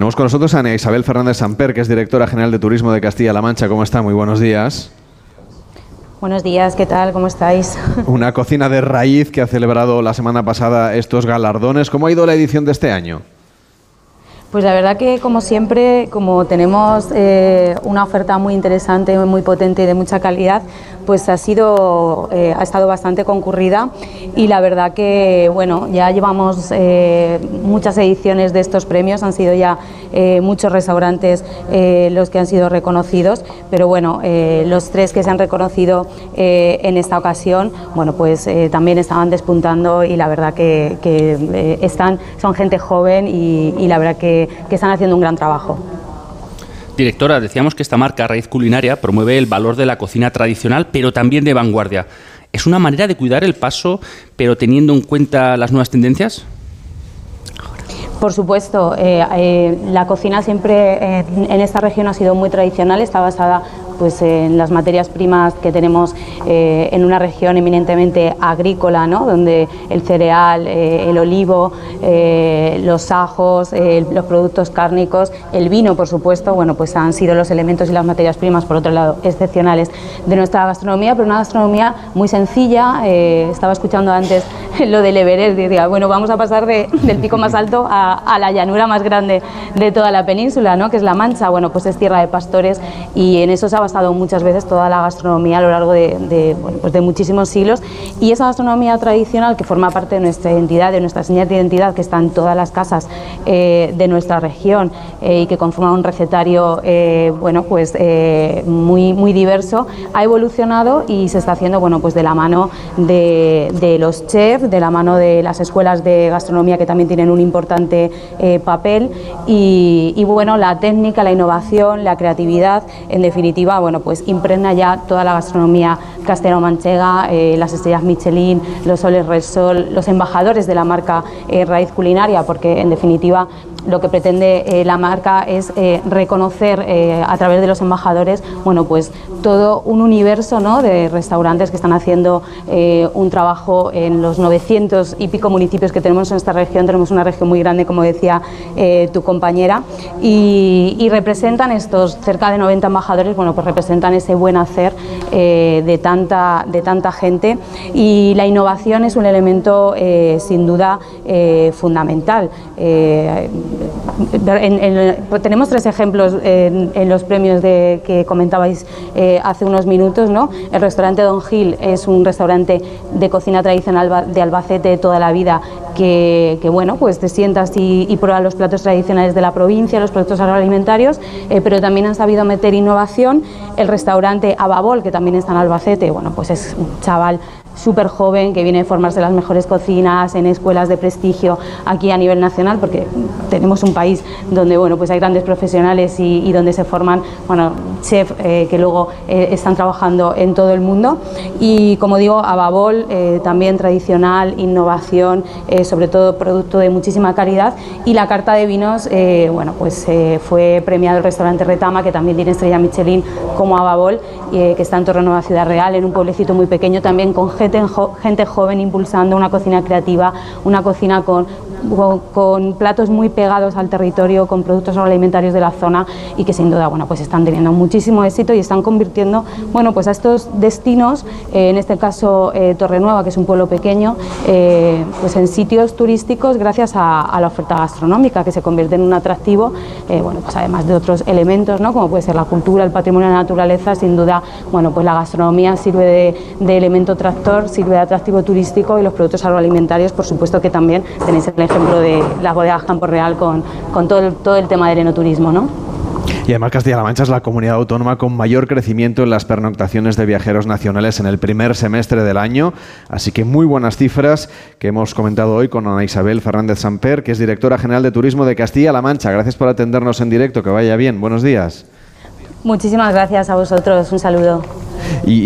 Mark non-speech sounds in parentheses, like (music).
Tenemos con nosotros a Ana Isabel Fernández Samper, que es directora general de Turismo de Castilla-La Mancha. ¿Cómo está? Muy buenos días. Buenos días, ¿qué tal? ¿Cómo estáis? (laughs) Una cocina de raíz que ha celebrado la semana pasada estos galardones. ¿Cómo ha ido la edición de este año? Pues la verdad que como siempre, como tenemos eh, una oferta muy interesante, muy potente y de mucha calidad, pues ha sido eh, ha estado bastante concurrida y la verdad que bueno ya llevamos eh, muchas ediciones de estos premios, han sido ya muchos restaurantes los que han sido reconocidos, pero bueno los tres que se han reconocido en esta ocasión, bueno pues también estaban despuntando y la verdad que, están son gente joven y la verdad que que, están haciendo un gran trabajo. Directora, decíamos que esta marca Raíz Culinaria promueve el valor de la cocina tradicional, pero también de vanguardia. ¿Es una manera de cuidar el paso, pero teniendo en cuenta las nuevas tendencias? Por supuesto, eh, eh, la cocina siempre eh, en esta región ha sido muy tradicional, está basada pues en las materias primas que tenemos eh, en una región eminentemente agrícola, ¿no? donde el cereal, eh, el olivo, eh, los ajos, los productos cárnicos, el vino, por supuesto, bueno, pues han sido los elementos y las materias primas, por otro lado, excepcionales de nuestra gastronomía, pero una gastronomía muy sencilla. estaba escuchando antes (laughs) lo del Everest, decía, bueno, vamos a pasar del pico más alto a, la llanura más grande de toda la península, ¿no? que es La Mancha. Bueno, pues es tierra de pastores y en eso se ha basado muchas veces toda la gastronomía a lo largo de, pues de muchísimos siglos y esa gastronomía tradicional que forma parte de nuestra identidad, de nuestra señal de identidad que está en todas las casas eh, de nuestra región eh, y que conforma un recetario eh, bueno, pues, muy, muy diverso, ha evolucionado y se está haciendo bueno, pues de la mano de, de los chefs, de la mano de las escuelas de gastronomía que también tienen un importante papel. Y, y bueno, la técnica, la innovación, la creatividad, en definitiva, bueno, pues impregna ya toda la gastronomía castellano-manchega, eh, las estrellas Michelin, los soles Resol, los embajadores de la marca eh, Raíz Culinaria, porque en definitiva lo que pretende eh, la marca es reconocer a través de los embajadores bueno, pues todo un universo ¿no? de restaurantes que están haciendo un trabajo en los 900 y pico municipios que tenemos en esta región. Tenemos una región muy grande, como decía tu compañera, y, representan estos cerca de 90 embajadores, bueno, pues representan ese buen hacer de, de tanta gente y la innovación es un elemento sin duda fundamental pues tenemos tres ejemplos en, los premios de, que comentabais eh, hace unos minutos. ¿no? El restaurante Don Gil es un restaurante de cocina tradicional de Albacete toda la vida que, bueno, pues te sientas y, pruebas los platos tradicionales de la provincia, los productos agroalimentarios, eh, pero también han sabido meter innovación. El restaurante Ababol, que también está en Albacete, bueno, pues es un chaval súper joven que viene a formarse las mejores cocinas, en escuelas de prestigio aquí a nivel nacional, porque tenemos un país donde bueno, pues hay grandes profesionales y, donde se forman bueno, chefs eh, que luego eh, están trabajando en todo el mundo. Y como digo, Ababol, eh, también tradicional, innovación, sobre todo producto de muchísima calidad. Y la carta de vinos, bueno, pues fue premiado el restaurante Retama, que también tiene estrella Michelin como Ababol, que está en Torre Nueva Ciudad Real, en un pueblecito muy pequeño también con gente, joven impulsando una cocina creativa, una cocina con, platos muy pegados al territorio, con productos agroalimentarios de la zona y que sin duda bueno, pues están teniendo muchísimo éxito y están convirtiendo bueno, pues a estos destinos, eh, en este caso eh, Torrenueva, que es un pueblo pequeño, eh, pues en sitios turísticos gracias a, la oferta gastronómica que se convierte en un atractivo, bueno, pues además de otros elementos, ¿no? como puede ser la cultura, el patrimonio de la naturaleza, sin duda bueno, pues la gastronomía sirve de elemento tractor sirve de atractivo turístico y los productos agroalimentarios, por supuesto que también tenéis el ejemplo de las bodegas Campo Real con, con todo, el, todo el tema del enoturismo, ¿no? Y además Castilla-La Mancha es la comunidad autónoma con mayor crecimiento en las pernoctaciones de viajeros nacionales en el primer semestre del año. Así que muy buenas cifras que hemos comentado hoy con Ana Isabel Fernández Samper, que es directora general de Turismo de Castilla-La Mancha. Gracias por atendernos en directo. Que vaya bien. Buenos días. Muchísimas gracias a vosotros. Un saludo.